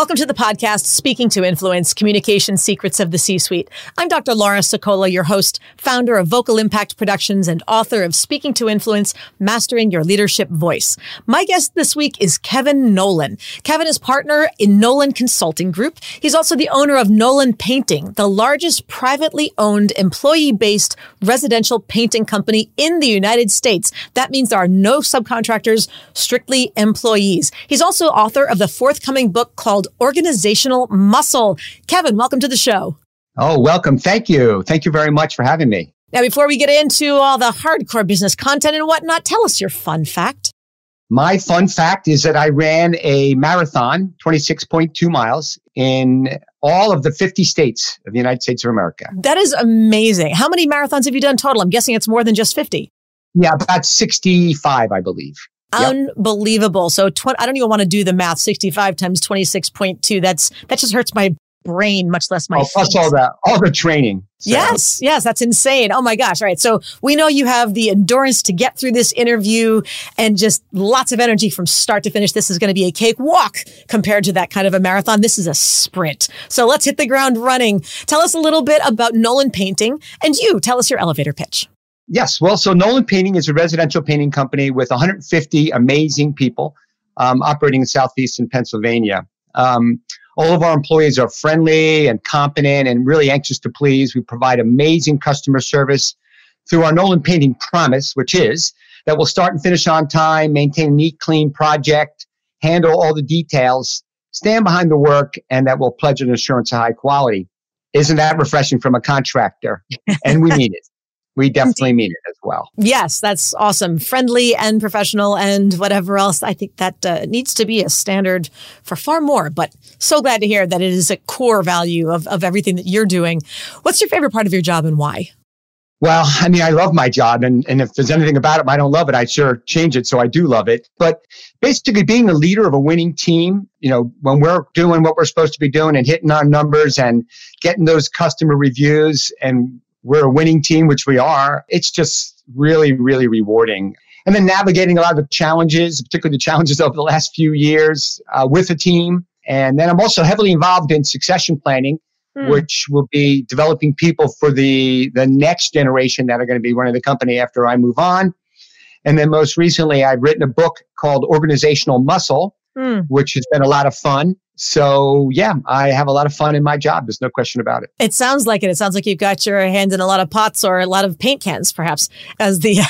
Welcome to the podcast, Speaking to Influence Communication Secrets of the C Suite. I'm Dr. Laura Sicola, your host, founder of Vocal Impact Productions, and author of Speaking to Influence Mastering Your Leadership Voice. My guest this week is Kevin Nolan. Kevin is partner in Nolan Consulting Group. He's also the owner of Nolan Painting, the largest privately owned employee based residential painting company in the United States. That means there are no subcontractors, strictly employees. He's also author of the forthcoming book called Organizational Muscle. Kevin, welcome to the show. Oh, welcome. Thank you. Thank you very much for having me. Now, before we get into all the hardcore business content and whatnot, tell us your fun fact. My fun fact is that I ran a marathon, 26.2 miles, in all of the 50 states of the United States of America. That is amazing. How many marathons have you done total? I'm guessing it's more than just 50. Yeah, about 65, I believe. Yep. Unbelievable. So tw- I don't even want to do the math. 65 times 26.2. That's, that just hurts my brain, much less my. Oh, plus all the, all the training. So. Yes. Yes. That's insane. Oh my gosh. All right. So we know you have the endurance to get through this interview and just lots of energy from start to finish. This is going to be a cakewalk compared to that kind of a marathon. This is a sprint. So let's hit the ground running. Tell us a little bit about Nolan Painting and you tell us your elevator pitch. Yes. Well, so Nolan Painting is a residential painting company with 150 amazing people um, operating in southeastern Pennsylvania. Um, all of our employees are friendly and competent and really anxious to please. We provide amazing customer service through our Nolan Painting promise, which is that we'll start and finish on time, maintain a neat, clean project, handle all the details, stand behind the work, and that we'll pledge an assurance of high quality. Isn't that refreshing from a contractor? And we mean it we definitely mean it as well. Yes, that's awesome. Friendly and professional and whatever else. I think that uh, needs to be a standard for far more, but so glad to hear that it is a core value of, of everything that you're doing. What's your favorite part of your job and why? Well, I mean, I love my job, and, and if there's anything about it I don't love it, I sure change it. So I do love it. But basically, being the leader of a winning team, you know, when we're doing what we're supposed to be doing and hitting our numbers and getting those customer reviews and we're a winning team, which we are, it's just really, really rewarding. And then navigating a lot of the challenges, particularly the challenges over the last few years uh, with the team. And then I'm also heavily involved in succession planning, mm. which will be developing people for the, the next generation that are going to be running the company after I move on. And then most recently, I've written a book called Organizational Muscle, mm. which has been a lot of fun. So yeah, I have a lot of fun in my job. There's no question about it. It sounds like it. It sounds like you've got your hand in a lot of pots or a lot of paint cans, perhaps, as the.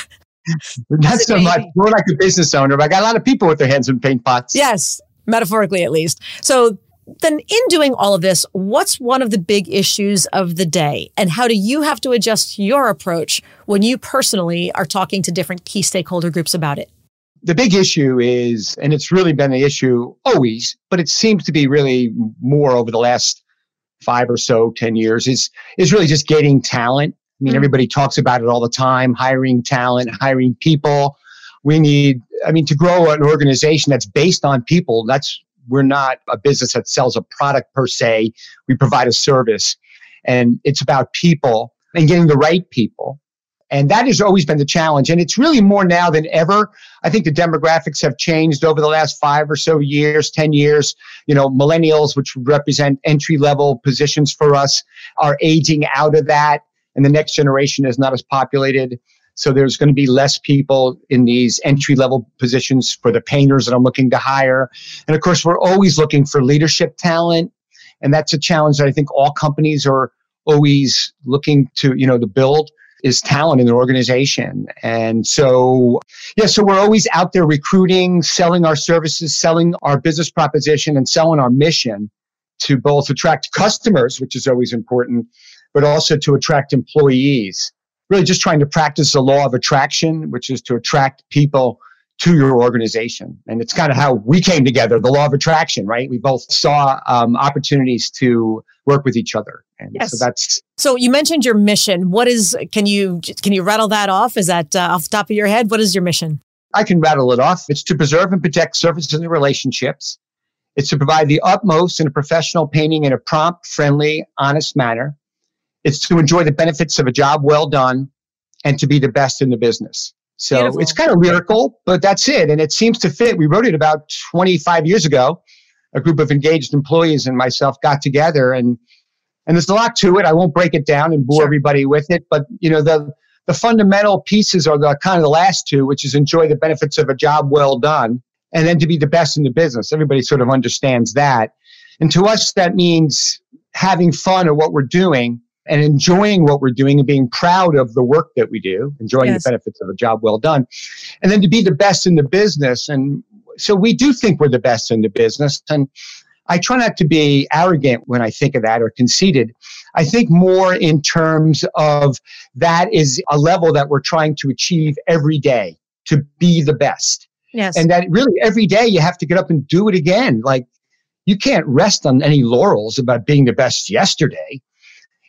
Not so much. More like a business owner, but I got a lot of people with their hands in paint pots. Yes, metaphorically at least. So then in doing all of this, what's one of the big issues of the day? And how do you have to adjust your approach when you personally are talking to different key stakeholder groups about it? The big issue is, and it's really been the issue always, but it seems to be really more over the last five or so, 10 years, is, is really just getting talent. I mean, mm-hmm. everybody talks about it all the time hiring talent, hiring people. We need, I mean, to grow an organization that's based on people, that's, we're not a business that sells a product per se. We provide a service. And it's about people and getting the right people and that has always been the challenge. And it's really more now than ever. I think the demographics have changed over the last five or so years, 10 years. You know, millennials, which represent entry level positions for us, are aging out of that. And the next generation is not as populated. So there's going to be less people in these entry level positions for the painters that I'm looking to hire. And of course, we're always looking for leadership talent. And that's a challenge that I think all companies are always looking to, you know, to build is talent in the organization. And so, yeah, so we're always out there recruiting, selling our services, selling our business proposition, and selling our mission to both attract customers, which is always important, but also to attract employees. Really just trying to practice the law of attraction, which is to attract people to your organization. And it's kind of how we came together, the law of attraction, right? We both saw um, opportunities to work with each other. And yes. so that's. So you mentioned your mission. What is, can you, can you rattle that off? Is that uh, off the top of your head? What is your mission? I can rattle it off. It's to preserve and protect surfaces and relationships. It's to provide the utmost in a professional painting in a prompt, friendly, honest manner. It's to enjoy the benefits of a job well done and to be the best in the business. So Beautiful. it's kind of lyrical, but that's it. And it seems to fit. We wrote it about 25 years ago. A group of engaged employees and myself got together and and there's a lot to it. I won't break it down and bore sure. everybody with it, but you know the the fundamental pieces are the kind of the last two, which is enjoy the benefits of a job well done, and then to be the best in the business. Everybody sort of understands that, and to us that means having fun at what we're doing and enjoying what we're doing and being proud of the work that we do, enjoying yes. the benefits of a job well done, and then to be the best in the business. And so we do think we're the best in the business. And I try not to be arrogant when I think of that or conceited. I think more in terms of that is a level that we're trying to achieve every day to be the best. Yes. And that really every day you have to get up and do it again. Like you can't rest on any laurels about being the best yesterday.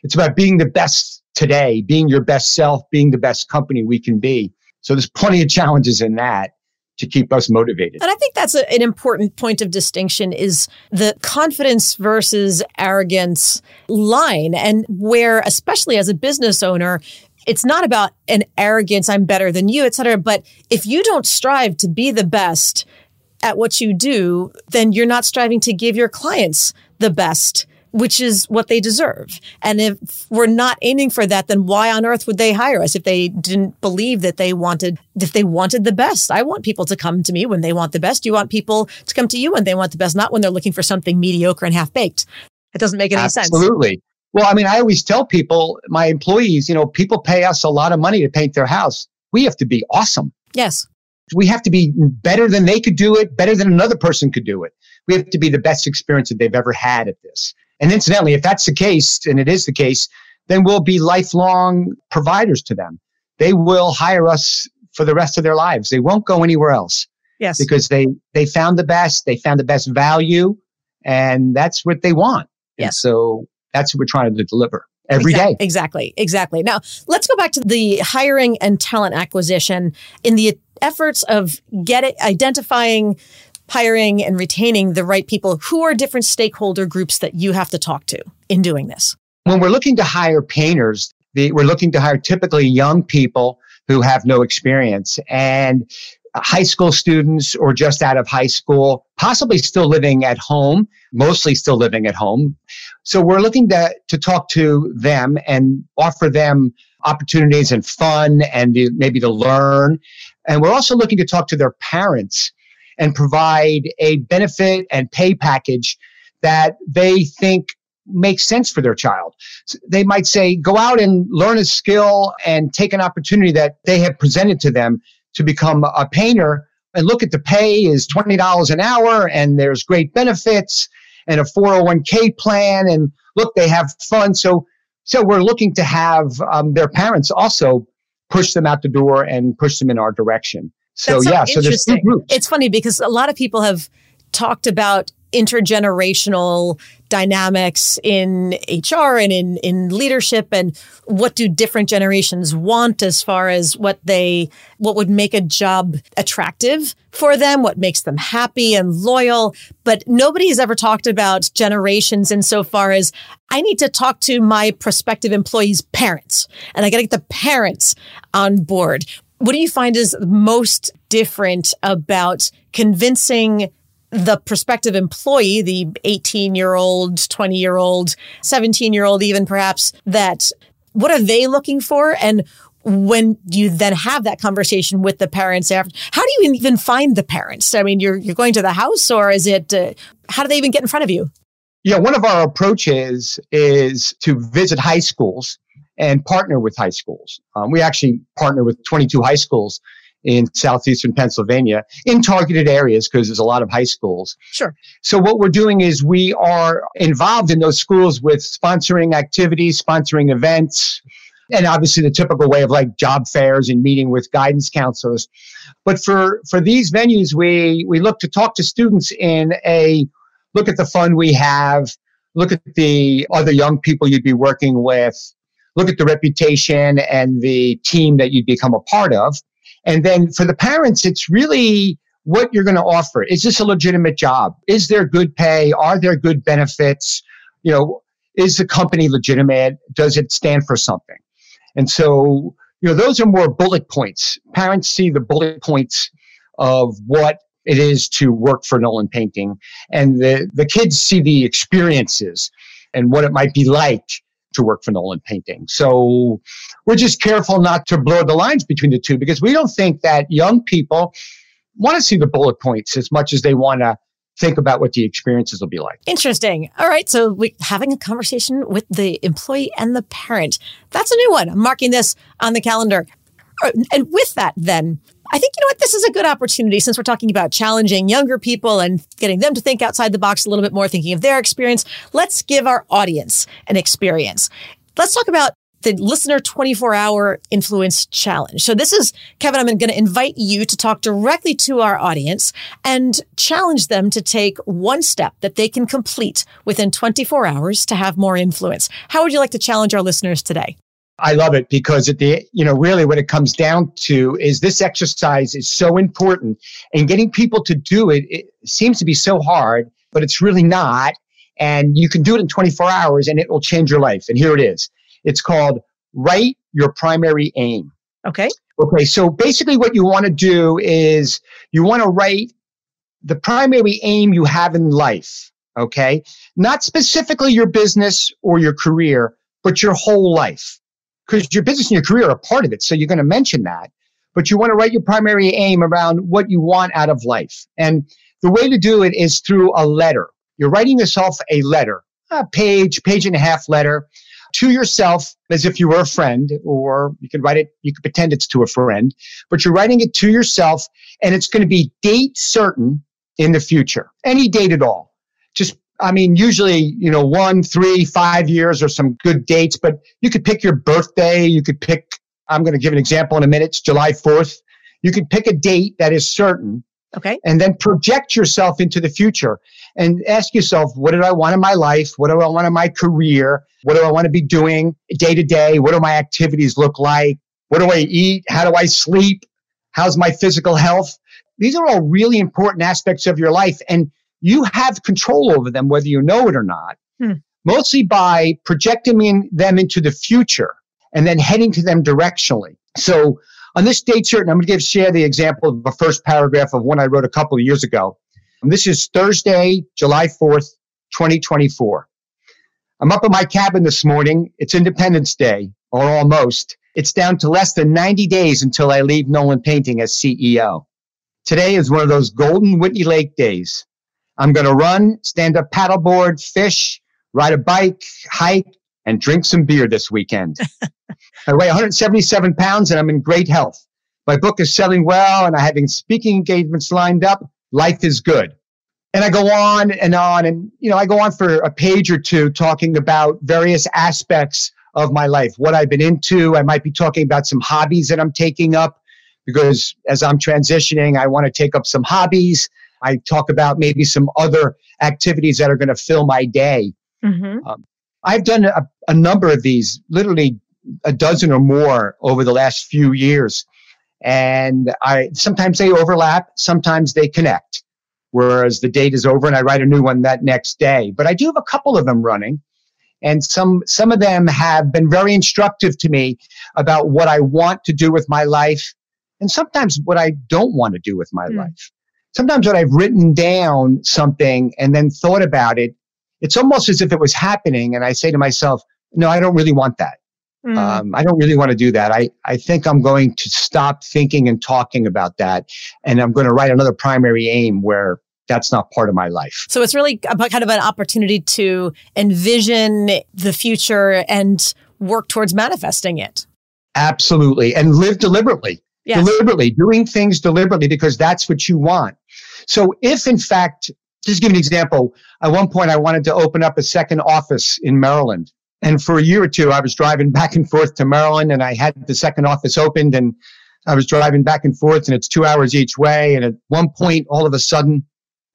It's about being the best today, being your best self, being the best company we can be. So there's plenty of challenges in that to keep us motivated. And I think that's a, an important point of distinction is the confidence versus arrogance line and where especially as a business owner it's not about an arrogance i'm better than you et cetera but if you don't strive to be the best at what you do then you're not striving to give your clients the best which is what they deserve. And if we're not aiming for that, then why on earth would they hire us if they didn't believe that they wanted, if they wanted the best? I want people to come to me when they want the best. You want people to come to you when they want the best, not when they're looking for something mediocre and half baked. It doesn't make any Absolutely. sense. Absolutely. Well, I mean, I always tell people, my employees, you know, people pay us a lot of money to paint their house. We have to be awesome. Yes. We have to be better than they could do it, better than another person could do it. We have to be the best experience that they've ever had at this. And incidentally, if that's the case, and it is the case, then we'll be lifelong providers to them. They will hire us for the rest of their lives. They won't go anywhere else. Yes. Because they, they found the best, they found the best value, and that's what they want. Yes. And so that's what we're trying to deliver every exactly, day. Exactly. Exactly. Now, let's go back to the hiring and talent acquisition in the efforts of getting identifying hiring and retaining the right people, who are different stakeholder groups that you have to talk to in doing this? When we're looking to hire painters, the, we're looking to hire typically young people who have no experience and high school students or just out of high school, possibly still living at home, mostly still living at home. So we're looking to, to talk to them and offer them opportunities and fun and maybe to learn. And we're also looking to talk to their parents and provide a benefit and pay package that they think makes sense for their child. They might say, go out and learn a skill and take an opportunity that they have presented to them to become a painter. And look at the pay is $20 an hour and there's great benefits and a 401k plan. And look, they have fun. So, so we're looking to have um, their parents also push them out the door and push them in our direction. So, so yeah, so there's two groups. It's funny because a lot of people have talked about intergenerational dynamics in HR and in, in leadership and what do different generations want as far as what they what would make a job attractive for them, what makes them happy and loyal. But nobody has ever talked about generations insofar as I need to talk to my prospective employees' parents and I gotta get the parents on board. What do you find is most different about convincing the prospective employee, the 18 year old, 20 year old, 17 year old, even perhaps, that what are they looking for? And when you then have that conversation with the parents after, how do you even find the parents? I mean, you're, you're going to the house or is it, uh, how do they even get in front of you? Yeah, one of our approaches is to visit high schools and partner with high schools. Um, we actually partner with 22 high schools in southeastern Pennsylvania in targeted areas because there's a lot of high schools. Sure. So what we're doing is we are involved in those schools with sponsoring activities, sponsoring events, and obviously the typical way of like job fairs and meeting with guidance counselors. But for, for these venues, we, we look to talk to students in a look at the fund we have, look at the other young people you'd be working with, look at the reputation and the team that you'd become a part of. And then for the parents, it's really what you're going to offer. Is this a legitimate job? Is there good pay? Are there good benefits? You know, is the company legitimate? Does it stand for something? And so, you know, those are more bullet points. Parents see the bullet points of what it is to work for Nolan Painting, and the, the kids see the experiences and what it might be like to work for Nolan Painting. So we're just careful not to blur the lines between the two because we don't think that young people want to see the bullet points as much as they want to think about what the experiences will be like. Interesting. All right. So we having a conversation with the employee and the parent. That's a new one. I'm marking this on the calendar. Uh, and with that, then, I think, you know what, this is a good opportunity since we're talking about challenging younger people and getting them to think outside the box a little bit more, thinking of their experience. Let's give our audience an experience. Let's talk about the listener 24 hour influence challenge. So this is, Kevin, I'm going to invite you to talk directly to our audience and challenge them to take one step that they can complete within 24 hours to have more influence. How would you like to challenge our listeners today? I love it because at the you know really what it comes down to is this exercise is so important and getting people to do it it seems to be so hard but it's really not. And you can do it in 24 hours and it will change your life. And here it is. It's called write your primary aim. Okay. Okay so basically what you want to do is you want to write the primary aim you have in life okay? Not specifically your business or your career but your whole life because your business and your career are part of it. So you're going to mention that, but you want to write your primary aim around what you want out of life. And the way to do it is through a letter. You're writing yourself a letter, a page, page and a half letter to yourself as if you were a friend, or you could write it, you could pretend it's to a friend, but you're writing it to yourself and it's going to be date certain in the future, any date at all. I mean, usually, you know, one, three, five years are some good dates, but you could pick your birthday. You could pick, I'm going to give an example in a minute. It's July 4th. You could pick a date that is certain. Okay. And then project yourself into the future and ask yourself, what do I want in my life? What do I want in my career? What do I want to be doing day to day? What do my activities look like? What do I eat? How do I sleep? How's my physical health? These are all really important aspects of your life. And you have control over them, whether you know it or not, hmm. mostly by projecting in, them into the future and then heading to them directionally. So on this date certain, I'm going to give share the example of the first paragraph of one I wrote a couple of years ago. And this is Thursday, July 4th, 2024. I'm up in my cabin this morning. It's Independence Day, or almost. It's down to less than 90 days until I leave Nolan Painting as CEO. Today is one of those golden Whitney Lake days. I'm going to run, stand up paddleboard, fish, ride a bike, hike, and drink some beer this weekend. I weigh 177 pounds and I'm in great health. My book is selling well and I'm having speaking engagements lined up. Life is good. And I go on and on and, you know, I go on for a page or two talking about various aspects of my life, what I've been into. I might be talking about some hobbies that I'm taking up because as I'm transitioning, I want to take up some hobbies. I talk about maybe some other activities that are going to fill my day. Mm-hmm. Um, I've done a, a number of these, literally a dozen or more over the last few years. And I sometimes they overlap, sometimes they connect. Whereas the date is over and I write a new one that next day. But I do have a couple of them running. And some some of them have been very instructive to me about what I want to do with my life and sometimes what I don't want to do with my mm. life sometimes when I've written down something and then thought about it, it's almost as if it was happening. And I say to myself, no, I don't really want that. Mm. Um, I don't really want to do that. I, I think I'm going to stop thinking and talking about that. And I'm going to write another primary aim where that's not part of my life. So it's really about kind of an opportunity to envision the future and work towards manifesting it. Absolutely. And live deliberately. Yes. Deliberately, doing things deliberately because that's what you want. So if in fact, just give an example, at one point I wanted to open up a second office in Maryland And for a year or two, I was driving back and forth to Maryland and I had the second office opened and I was driving back and forth and it's two hours each way. And at one point, all of a sudden,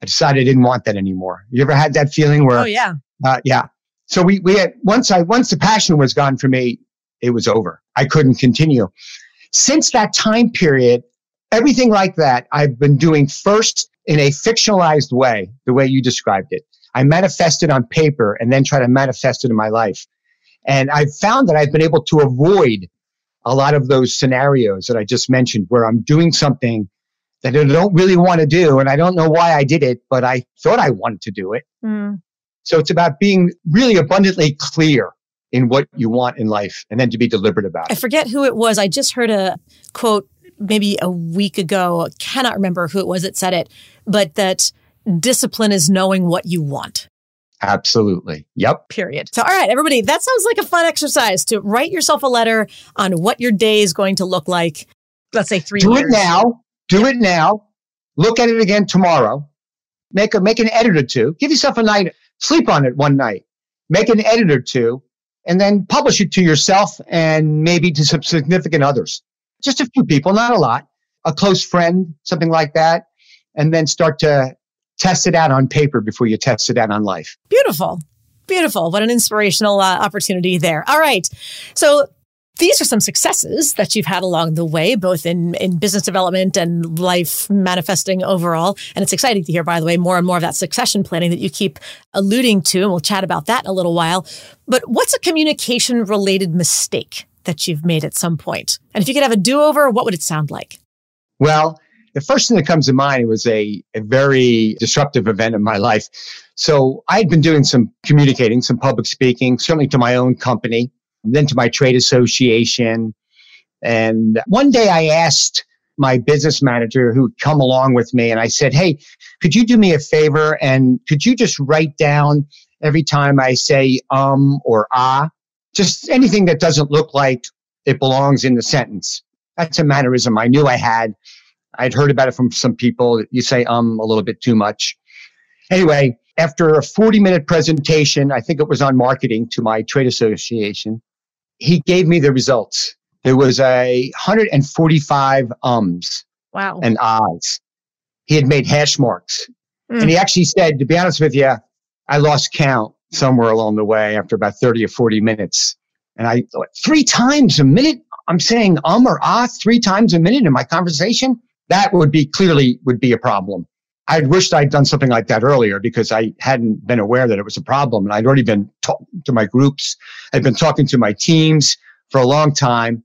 I decided I didn't want that anymore. You ever had that feeling where? Oh yeah. Uh, yeah. So we, we had, once I, once the passion was gone for me, it was over. I couldn't continue. Since that time period, everything like that I've been doing first in a fictionalized way, the way you described it. I manifest it on paper and then try to manifest it in my life. And I've found that I've been able to avoid a lot of those scenarios that I just mentioned where I'm doing something that I don't really want to do. And I don't know why I did it, but I thought I wanted to do it. Mm. So it's about being really abundantly clear in what you want in life and then to be deliberate about it. I forget who it was. I just heard a quote maybe a week ago. I cannot remember who it was that said it, but that discipline is knowing what you want. Absolutely. Yep. Period. So, all right, everybody, that sounds like a fun exercise to write yourself a letter on what your day is going to look like. Let's say three. Do years. it now. Do it now. Look at it again tomorrow. Make a make an edit or two. Give yourself a night. Sleep on it one night. Make an edit or two, and then publish it to yourself and maybe to some significant others. Just a few people, not a lot. A close friend, something like that, and then start to test it out on paper before you test it out on life. Beautiful. Beautiful. What an inspirational uh, opportunity there. All right. So these are some successes that you've had along the way, both in, in business development and life manifesting overall. And it's exciting to hear, by the way, more and more of that succession planning that you keep alluding to. And we'll chat about that in a little while. But what's a communication related mistake that you've made at some point? And if you could have a do over, what would it sound like? Well, the first thing that comes to mind was a, a very disruptive event in my life. So I had been doing some communicating, some public speaking, certainly to my own company, then to my trade association. And one day I asked my business manager who'd come along with me and I said, Hey, could you do me a favor and could you just write down every time I say um or ah, just anything that doesn't look like it belongs in the sentence. That's a mannerism I knew I had. I'd heard about it from some people. You say um a little bit too much. Anyway, after a 40 minute presentation, I think it was on marketing to my trade association, he gave me the results. There was a 145 ums wow. and ahs. He had made hash marks. Mm. And he actually said, to be honest with you, I lost count somewhere along the way after about 30 or 40 minutes. And I thought, three times a minute? I'm saying um or ah three times a minute in my conversation? that would be clearly would be a problem. I wished I'd done something like that earlier because I hadn't been aware that it was a problem. And I'd already been talking to my groups. I'd been talking to my teams for a long time.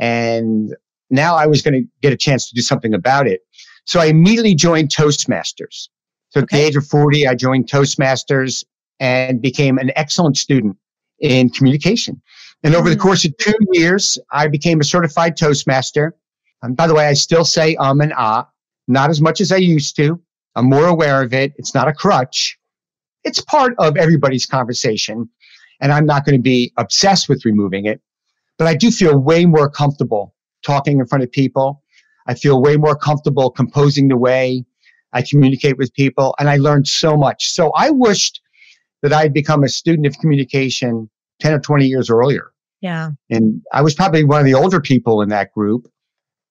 And now I was going to get a chance to do something about it. So I immediately joined Toastmasters. So at the age of 40, I joined Toastmasters and became an excellent student in communication. And over the mm. course of two years, I became a certified Toastmaster. And by the way, I still say um and ah, not as much as I used to. I'm more aware of it. It's not a crutch. It's part of everybody's conversation. And I'm not going to be obsessed with removing it. But I do feel way more comfortable talking in front of people. I feel way more comfortable composing the way I communicate with people. And I learned so much. So I wished that I'd become a student of communication 10 or 20 years earlier. Yeah. And I was probably one of the older people in that group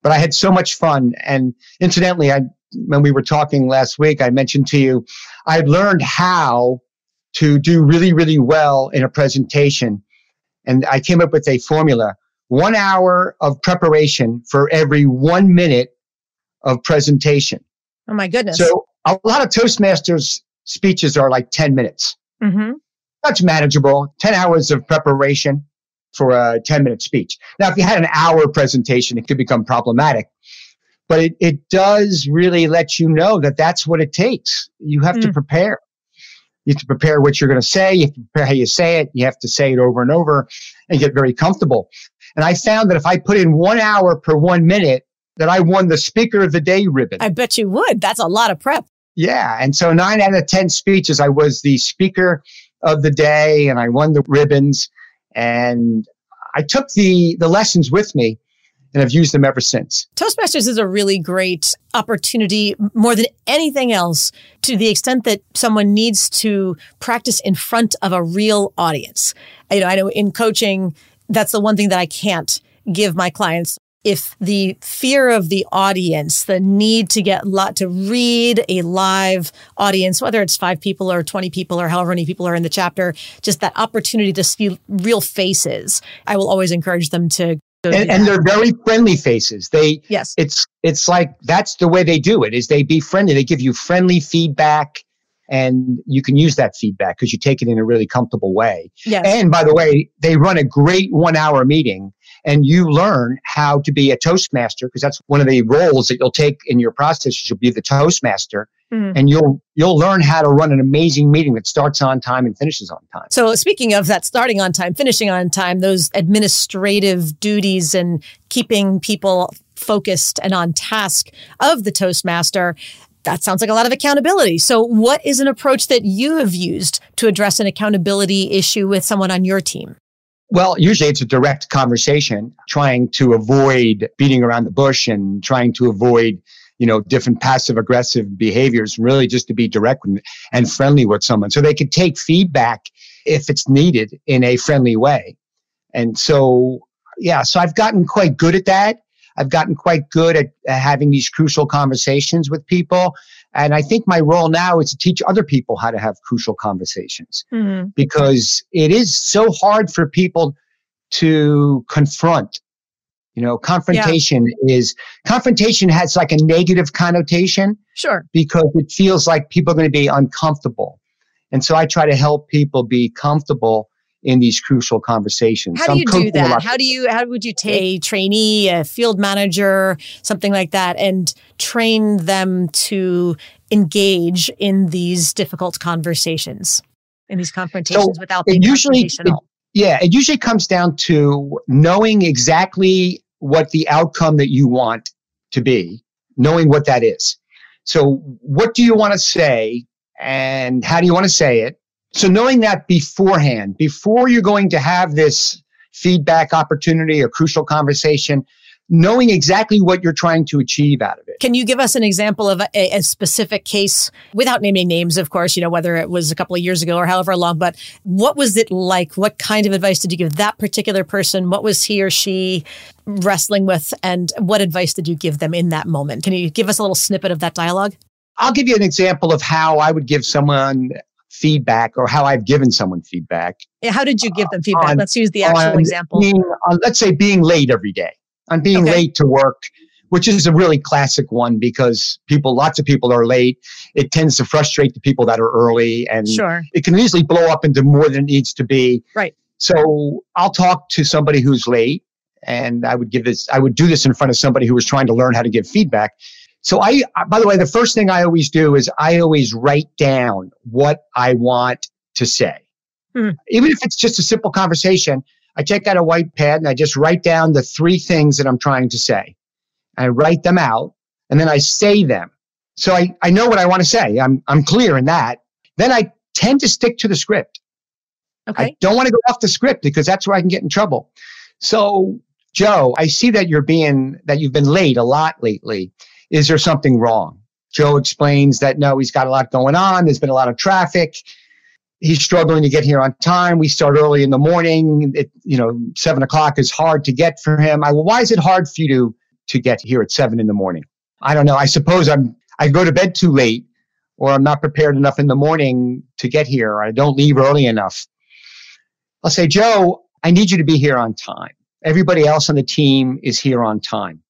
but I had so much fun. And incidentally, I, when we were talking last week, I mentioned to you, I learned how to do really, really well in a presentation. And I came up with a formula one hour of preparation for every one minute of presentation. Oh, my goodness. So a lot of Toastmasters speeches are like 10 minutes. Mm-hmm. That's manageable. 10 hours of preparation for a 10 minute speech. Now, if you had an hour presentation, it could become problematic. But it, it does really let you know that that's what it takes. You have mm. to prepare. You have to prepare what you're going to say. You have to prepare how you say it. You have to say it over and over and get very comfortable. And I found that if I put in one hour per one minute, that I won the Speaker of the Day ribbon. I bet you would. That's a lot of prep. Yeah. And so nine out of 10 speeches, I was the Speaker of the Day and I won the ribbons. And I took the, the lessons with me and I've used them ever since. Toastmasters is a really great opportunity more than anything else to the extent that someone needs to practice in front of a real audience. You know, I know in coaching, that's the one thing that I can't give my clients if the fear of the audience, the need to get lot to read a live audience, whether it's five people or 20 people or however many people are in the chapter, just that opportunity to see real faces, I will always encourage them to and, and, they're very friendly faces. They yes, it's it's like that's the way they do it. Is they be friendly. They give you friendly feedback, and you can use that feedback because you take it in a really comfortable way. Yes. And by the way, they run a great one hour meeting, and you learn how to be a toastmaster because that's one of the roles that you'll take in your process. You'll be the toastmaster Mm. And you'll you'll learn how to run an amazing meeting that starts on time and finishes on time. So speaking of that starting on time, finishing on time, those administrative duties and keeping people focused and on task of the Toastmaster, that sounds like a lot of accountability. So, what is an approach that you have used to address an accountability issue with someone on your team? Well, usually it's a direct conversation, trying to avoid beating around the bush and trying to avoid you know, different passive aggressive behaviors, really just to be direct and friendly with someone. So they could take feedback if it's needed in a friendly way. And so, yeah, so I've gotten quite good at that. I've gotten quite good at, having these crucial conversations with people. And I think my role now is to teach other people how to have crucial conversations mm-hmm. because it is so hard for people to confront you know, confrontation yeah. is confrontation has like a negative connotation. Sure. Because it feels like people are going to be uncomfortable. And so I try to help people be comfortable in these crucial conversations. How do you do that? How do you how would you take a trainee, a field manager, something like that and train them to engage in these difficult conversations? In these confrontations so without being usually, confrontational. It, yeah, it usually comes down to knowing exactly what the outcome that you want to be, knowing what that is. So, what do you want to say and how do you want to say it? So, knowing that beforehand, before you're going to have this feedback opportunity or crucial conversation, knowing exactly what you're trying to achieve out of it. Can you give us an example of a, a, specific case without naming names, of course, you know, whether it was a couple of years ago or however long, but what was it like? What kind of advice did you give that particular person? What was he or she wrestling with? And what advice did you give them in that moment? Can you give us a little snippet of that dialogue? I'll give you an example of how I would give someone feedback or how I've given someone feedback. Yeah, how did you give them feedback? On, let's use the actual example. Being, on, let's say being late every day on being okay. late to work, which is a really classic one because people, lots of people are late. It tends to frustrate the people that are early and sure. it can easily blow up into more than it needs to be. Right. So I'll talk to somebody who's late and I would give this, I would do this in front of somebody who was trying to learn how to give feedback. So I, by the way, the first thing I always do is I always write down what I want to say. Hmm. Even if it's just a simple conversation, I take out a white pad and I just write down the three things that I'm trying to say. I write them out and then I say them. So I, I know what I want to say. I'm, I'm clear in that. Then I tend to stick to the script. Okay. I don't want to go off the script because that's where I can get in trouble. So, Joe, I see that you're being, that you've been late a lot lately. Is there something wrong? Joe explains that no, he's got a lot going on. There's been a lot of traffic he's struggling to get here on time. We start early in the morning. It, you know, seven o'clock is hard to get for him. I well, why is it hard for you to to get here at seven in the morning? I don't know. I suppose I'm I go to bed too late, or I'm not prepared enough in the morning to get here. I don't leave early enough. I'll say, Joe, I need you to be here on time. Everybody else on the team is here on time.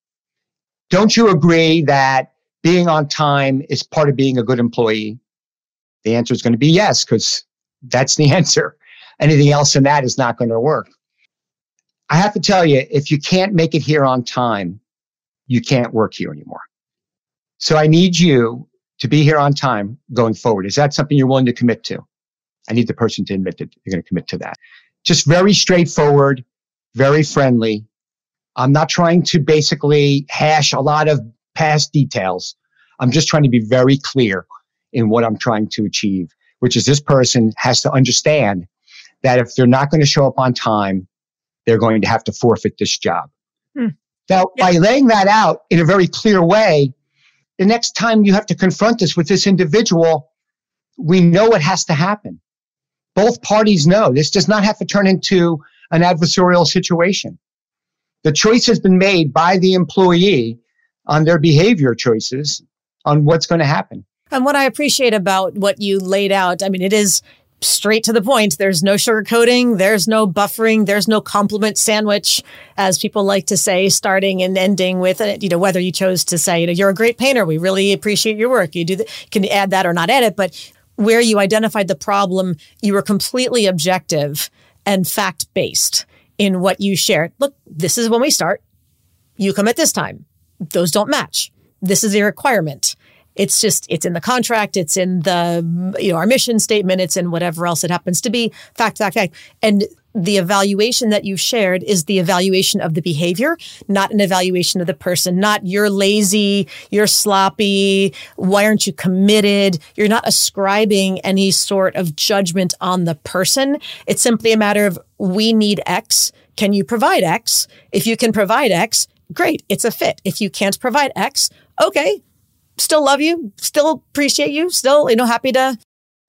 Don't you agree that being on time is part of being a good employee? The answer is going to be yes, because that's the answer. Anything else than that is not going to work. I have to tell you, if you can't make it here on time, you can't work here anymore. So I need you to be here on time going forward. Is that something you're willing to commit to? I need the person to admit that they're going to commit to that. Just very straightforward, very friendly. I'm not trying to basically hash a lot of past details. I'm just trying to be very clear in what I'm trying to achieve which is this person has to understand that if they're not going to show up on time, they're going to have to forfeit this job. Hmm. Now, by laying that out in a very clear way, the next time you have to confront this with this individual, we know what has to happen. Both parties know this does not have to turn into an adversarial situation. The choice has been made by the employee on their behavior choices on what's going to happen. And what I appreciate about what you laid out, I mean, it is straight to the point. There's no sugarcoating. There's no buffering. There's no compliment sandwich, as people like to say, starting and ending with it. You know, whether you chose to say, you know, you're a great painter. We really appreciate your work. You do the, can add that or not add it, but where you identified the problem, you were completely objective and fact based in what you shared. Look, this is when we start. You come at this time. Those don't match. This is a requirement. It's just, it's in the contract, it's in the, you know, our mission statement, it's in whatever else it happens to be. Fact, fact, fact. And the evaluation that you've shared is the evaluation of the behavior, not an evaluation of the person, not you're lazy, you're sloppy, why aren't you committed? You're not ascribing any sort of judgment on the person. It's simply a matter of we need X. Can you provide X? If you can provide X, great, it's a fit. If you can't provide X, okay, still love you, still appreciate you, still, you know, happy to,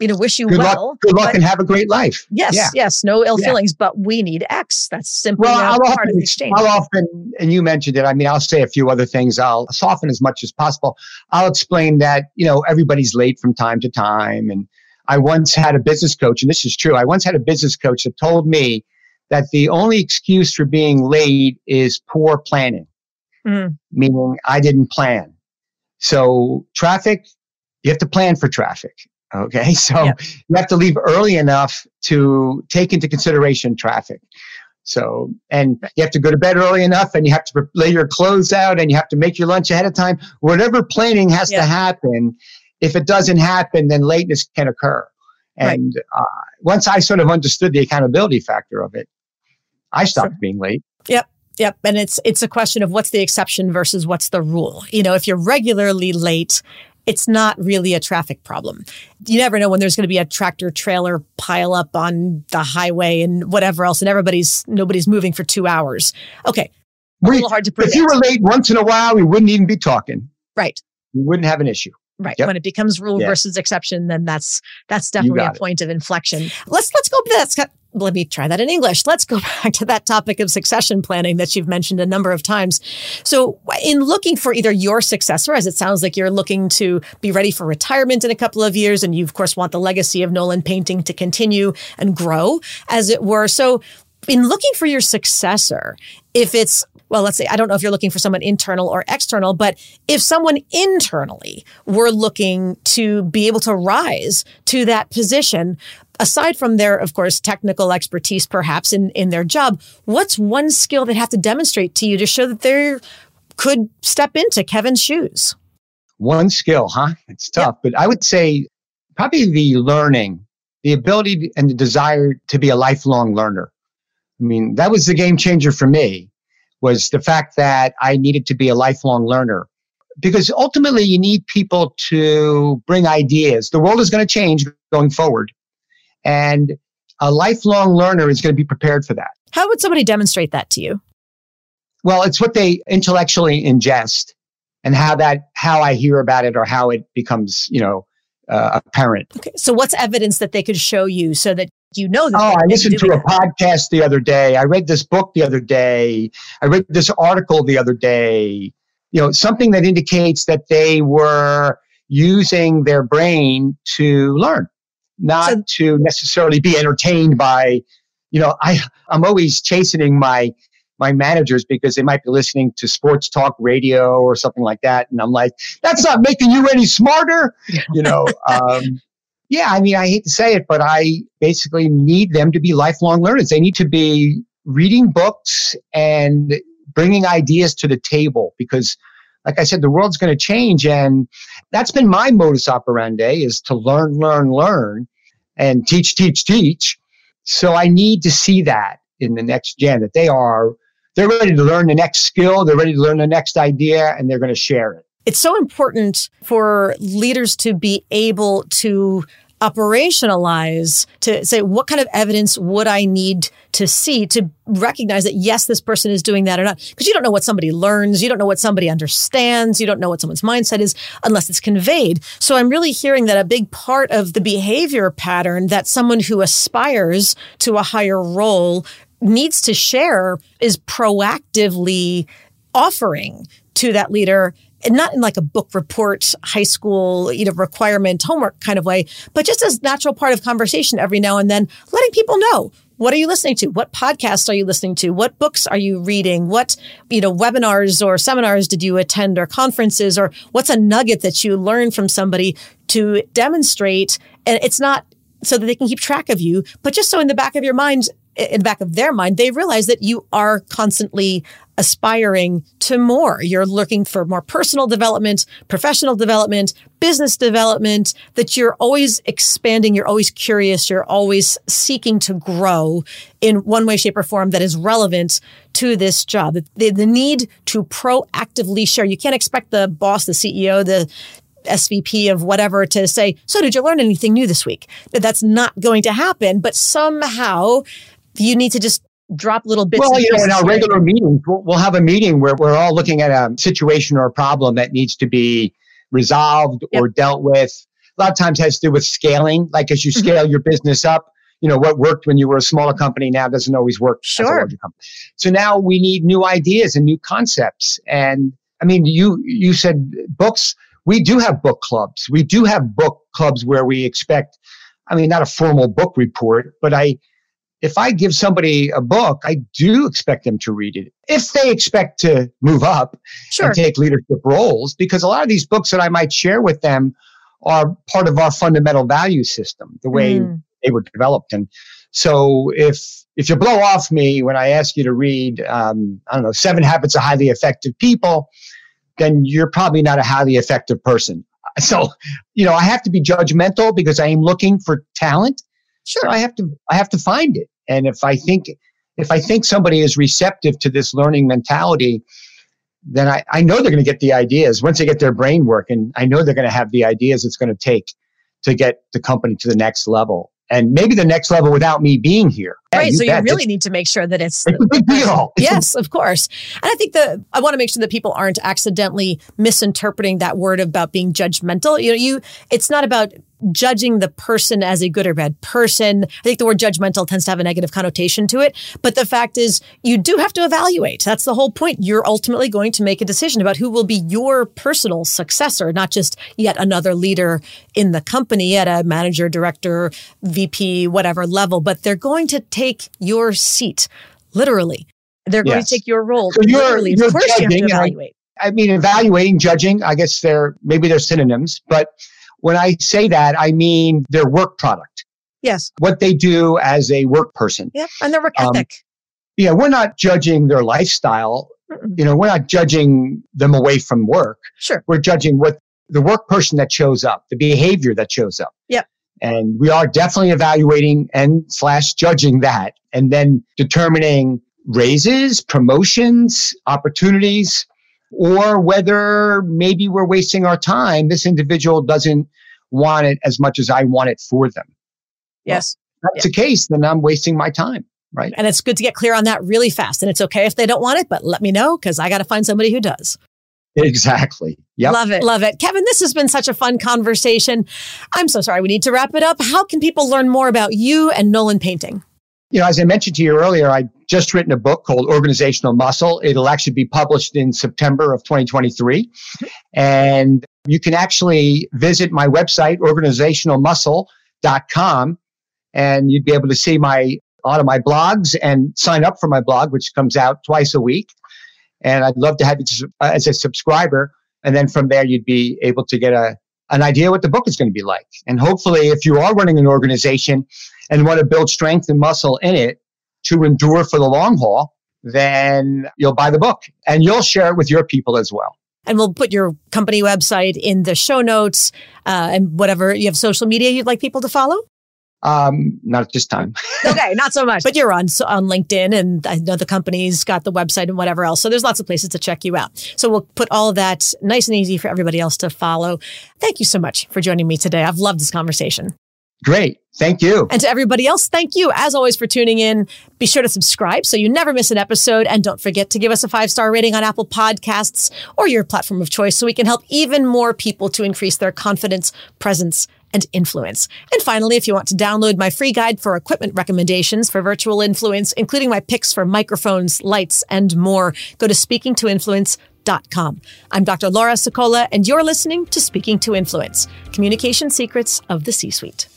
you know, wish you good well. Luck, good luck and have a great life. Yes, yeah. yes, no ill yeah. feelings, but we need X. That's simply well, I'll part often, of the exchange. I'll often, and you mentioned it, I mean, I'll say a few other things. I'll soften as much as possible. I'll explain that, you know, everybody's late from time to time. And I once had a business coach, and this is true. I once had a business coach that told me that the only excuse for being late is poor planning, mm. meaning I didn't plan. So traffic, you have to plan for traffic. Okay. So yeah. you have to leave early enough to take into consideration traffic. So, and you have to go to bed early enough and you have to lay your clothes out and you have to make your lunch ahead of time. Whatever planning has yeah. to happen, if it doesn't happen, then lateness can occur. And right. uh, once I sort of understood the accountability factor of it, I stopped sure. being late. Yep. Yep. And it's it's a question of what's the exception versus what's the rule. You know, if you're regularly late, it's not really a traffic problem. You never know when there's going to be a tractor trailer pile up on the highway and whatever else, and everybody's nobody's moving for two hours. Okay. A little hard to predict. If you were late once in a while, we wouldn't even be talking. Right. We wouldn't have an issue. Right. Yep. When it becomes rule yeah. versus exception, then that's that's definitely a point it. of inflection. Let's let's go. That's let me try that in English. Let's go back to that topic of succession planning that you've mentioned a number of times. So, in looking for either your successor, as it sounds like you're looking to be ready for retirement in a couple of years, and you, of course, want the legacy of Nolan painting to continue and grow, as it were. So, in looking for your successor, if it's well, let's say, I don't know if you're looking for someone internal or external, but if someone internally were looking to be able to rise to that position, aside from their, of course, technical expertise, perhaps in, in their job, what's one skill they have to demonstrate to you to show that they could step into Kevin's shoes? One skill, huh? It's tough, yep. but I would say probably the learning, the ability and the desire to be a lifelong learner. I mean, that was the game changer for me was the fact that I needed to be a lifelong learner because ultimately you need people to bring ideas. The world is going to change going forward. And a lifelong learner is going to be prepared for that. How would somebody demonstrate that to you? Well, it's what they intellectually ingest and how that, how I hear about it or how it becomes, you know, uh, apparent. Okay. So what's evidence that they could show you so that you know that? Oh, I listened to a that? podcast the other day. I read this book the other day. I read this article the other day. You know, something that indicates that they were using their brain to learn not so, to necessarily be entertained by, you know, I, I'm always chastening my, my managers because they might be listening to sports talk radio or something like that. And I'm like, that's not making you any smarter, you know. Um, yeah, I mean, I hate to say it, but I basically need them to be lifelong learners. They need to be reading books and bringing ideas to the table because like I said, the world's going to change. And that's been my modus operandi is to learn, learn, learn and teach, teach, teach. So I need to see that in the next gen that they are, they're ready to learn the next skill, they're ready to learn the next idea, and they're going to share it. It's so important for leaders to be able to operationalize to say what kind of evidence would I need to see to recognize that yes, this person is doing that or not? Because you don't know what somebody learns, you don't know what somebody understands, you don't know what someone's mindset is unless it's conveyed. So I'm really hearing that a big part of the behavior pattern that someone who aspires to a higher role needs to share is proactively offering to that leader not in like a book report, high school, you know, requirement homework kind of way, but just as natural part of conversation every now and then, letting people know what are you listening to? What podcasts are you listening to? What books are you reading? What, you know, webinars or seminars did you attend or conferences or what's a nugget that you learned from somebody to demonstrate? And it's not so that they can keep track of you, but just so in the back of your mind, in the back of their mind, they realize that you are constantly aspiring to more. You're looking for more personal development, professional development, business development, that you're always expanding. You're always curious. You're always seeking to grow in one way, shape, or form that is relevant to this job. The, the need to proactively share. You can't expect the boss, the CEO, the SVP of whatever to say, So, did you learn anything new this week? That's not going to happen. But somehow you need to just drop little bits. Well, you know, in our regular meetings, we'll, we'll, have a meeting where we're all looking at a situation or a problem that needs to be resolved yep. or dealt with. A lot of times has to do with scaling. Like as you mm-hmm. scale mm-hmm. your business up, you know, what worked when you were a smaller company now doesn't always work sure. as a larger company. So now we need new ideas and new concepts. And I mean, you you said books. We do have book clubs. We do have book clubs where we expect. I mean, not a formal book report, but I if I give somebody a book, I do expect them to read it. If they expect to move up sure. and take leadership roles, because a lot of these books that I might share with them are part of our fundamental value system, the way mm. they were developed. And so if if you blow off me when I ask you to read, um, I don't know, Seven Habits of Highly Effective People, then you're probably not a highly effective person. So, you know, I have to be judgmental because I am looking for talent. Sure. So I have to I have to find it. And if I think if I think somebody is receptive to this learning mentality, then I, I know they're going to get the ideas once they get their brain working. I know they're going to have the ideas it's going to take to get the company to the next level and maybe the next level without me being here. Right. so you really need to make sure that it's, it's a big deal. yes, of course. And I think that I want to make sure that people aren't accidentally misinterpreting that word about being judgmental. You know, you it's not about judging the person as a good or bad person. I think the word judgmental tends to have a negative connotation to it. But the fact is, you do have to evaluate. That's the whole point. You're ultimately going to make a decision about who will be your personal successor, not just yet another leader in the company at a manager, director, VP, whatever level, but they're going to take your seat literally. They're going yes. to take your role. So you're, literally. You're of course, judging, you have to evaluate. I, I mean, evaluating, judging, I guess they're maybe they're synonyms, but when I say that, I mean their work product. Yes. What they do as a work person. Yeah. And their work um, ethic. Yeah. We're not judging their lifestyle. Mm-mm. You know, we're not judging them away from work. Sure. We're judging what the work person that shows up, the behavior that shows up. Yep. And we are definitely evaluating and slash judging that and then determining raises, promotions, opportunities, or whether maybe we're wasting our time. This individual doesn't want it as much as I want it for them. Yes. Well, that's yeah. the case, then I'm wasting my time. Right. And it's good to get clear on that really fast. And it's okay if they don't want it, but let me know because I got to find somebody who does. Exactly. Yep. Love it. Love it. Kevin, this has been such a fun conversation. I'm so sorry. We need to wrap it up. How can people learn more about you and Nolan Painting? You know, as I mentioned to you earlier, I just written a book called Organizational Muscle. It'll actually be published in September of 2023. And you can actually visit my website, organizationalmuscle.com, and you'd be able to see my a lot of my blogs and sign up for my blog, which comes out twice a week. And I'd love to have you as a subscriber. And then from there, you'd be able to get a, an idea what the book is going to be like. And hopefully, if you are running an organization and want to build strength and muscle in it to endure for the long haul, then you'll buy the book and you'll share it with your people as well. And we'll put your company website in the show notes uh, and whatever you have social media you'd like people to follow. Um, not at this time. okay, not so much. But you're on so on LinkedIn, and I know the company's got the website and whatever else. So there's lots of places to check you out. So we'll put all of that nice and easy for everybody else to follow. Thank you so much for joining me today. I've loved this conversation. Great. Thank you. And to everybody else, thank you as always for tuning in. Be sure to subscribe so you never miss an episode. And don't forget to give us a five star rating on Apple Podcasts or your platform of choice so we can help even more people to increase their confidence, presence, and influence. And finally, if you want to download my free guide for equipment recommendations for virtual influence, including my picks for microphones, lights, and more, go to speakingtoinfluence.com. I'm Dr. Laura Sicola, and you're listening to Speaking to Influence Communication Secrets of the C Suite.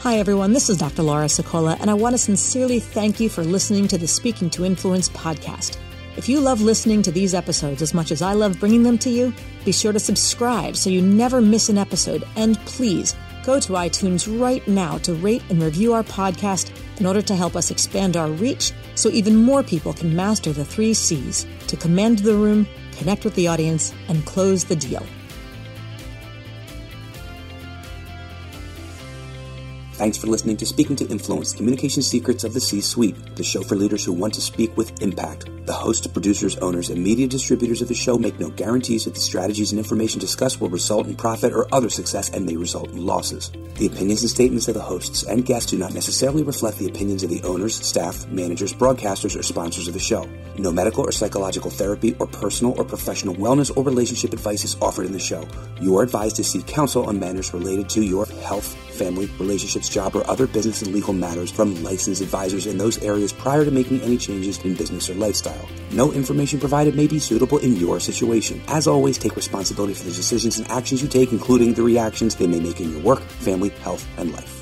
Hi, everyone. This is Dr. Laura Sicola, and I want to sincerely thank you for listening to the Speaking to Influence podcast. If you love listening to these episodes as much as I love bringing them to you, be sure to subscribe so you never miss an episode. And please go to iTunes right now to rate and review our podcast in order to help us expand our reach so even more people can master the three C's to command the room, connect with the audience, and close the deal. Thanks for listening to Speaking to Influence Communication Secrets of the C Suite, the show for leaders who want to speak with impact. The hosts, producers, owners, and media distributors of the show make no guarantees that the strategies and information discussed will result in profit or other success and may result in losses. The opinions and statements of the hosts and guests do not necessarily reflect the opinions of the owners, staff, managers, broadcasters, or sponsors of the show. No medical or psychological therapy or personal or professional wellness or relationship advice is offered in the show. You are advised to seek counsel on matters related to your health, family, relationships, job, or other business and legal matters from licensed advisors in those areas prior to making any changes in business or lifestyle. No information provided may be suitable in your situation. As always, take responsibility for the decisions and actions you take, including the reactions they may make in your work, family, health, and life.